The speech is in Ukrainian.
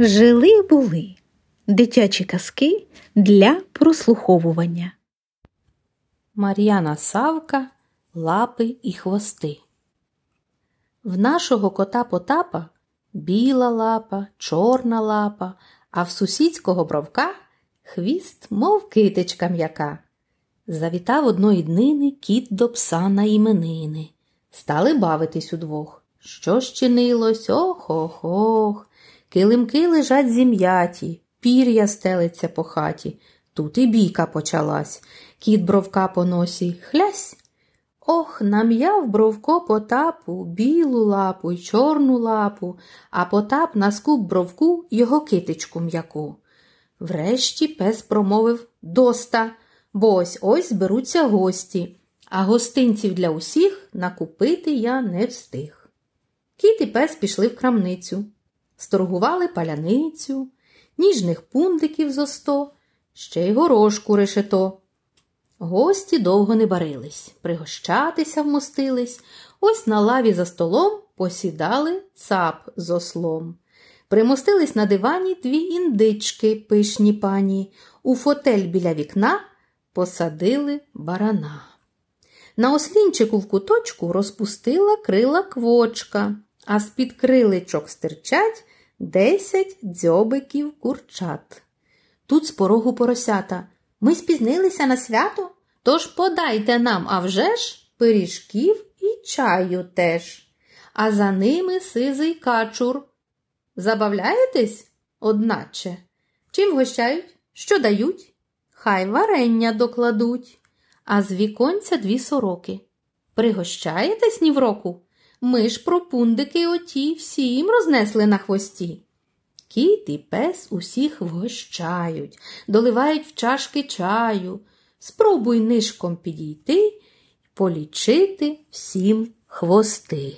Жили були дитячі казки для прослуховування. Мар'яна Савка, лапи і хвости. В нашого кота Потапа біла лапа, чорна лапа, а в сусідського бровка хвіст, мов китичка м'яка. Завітав одної днини кіт до пса на іменини. Стали бавитись удвох. Що ж? Ох ох ох. Килимки лежать зім'яті, пір'я стелиться по хаті. Тут і бійка почалась. Кіт бровка по носі хлясь. Ох, нам'яв бровко потапу, білу лапу й чорну лапу, а потап на скуп бровку його китичку м'яку. Врешті пес промовив доста, бо ось ось зберуться гості, а гостинців для усіх накупити я не встиг. Кіт і пес пішли в крамницю, сторгували паляницю, ніжних пундиків зо сто, ще й горошку решето. Гості довго не барились, пригощатися вмостились, ось на лаві за столом посідали цап з ослом. Примостились на дивані дві індички, пишні пані, у фотель біля вікна посадили барана. На ослінчику в куточку розпустила крила квочка, а з-під криличок стирчать десять дзьобиків курчат. Тут з порогу поросята. Ми спізнилися на свято, тож подайте нам, а вже ж, пиріжків і чаю теж. А за ними сизий качур. Забавляєтесь, одначе? Чим гощають? Що дають? Хай варення докладуть. А з віконця дві сороки. Пригощаєтесь ні в року? Ми ж про пундики оті всім рознесли на хвості. Кіт і пес усіх вгощають, доливають в чашки чаю. Спробуй нишком підійти полічити всім хвости.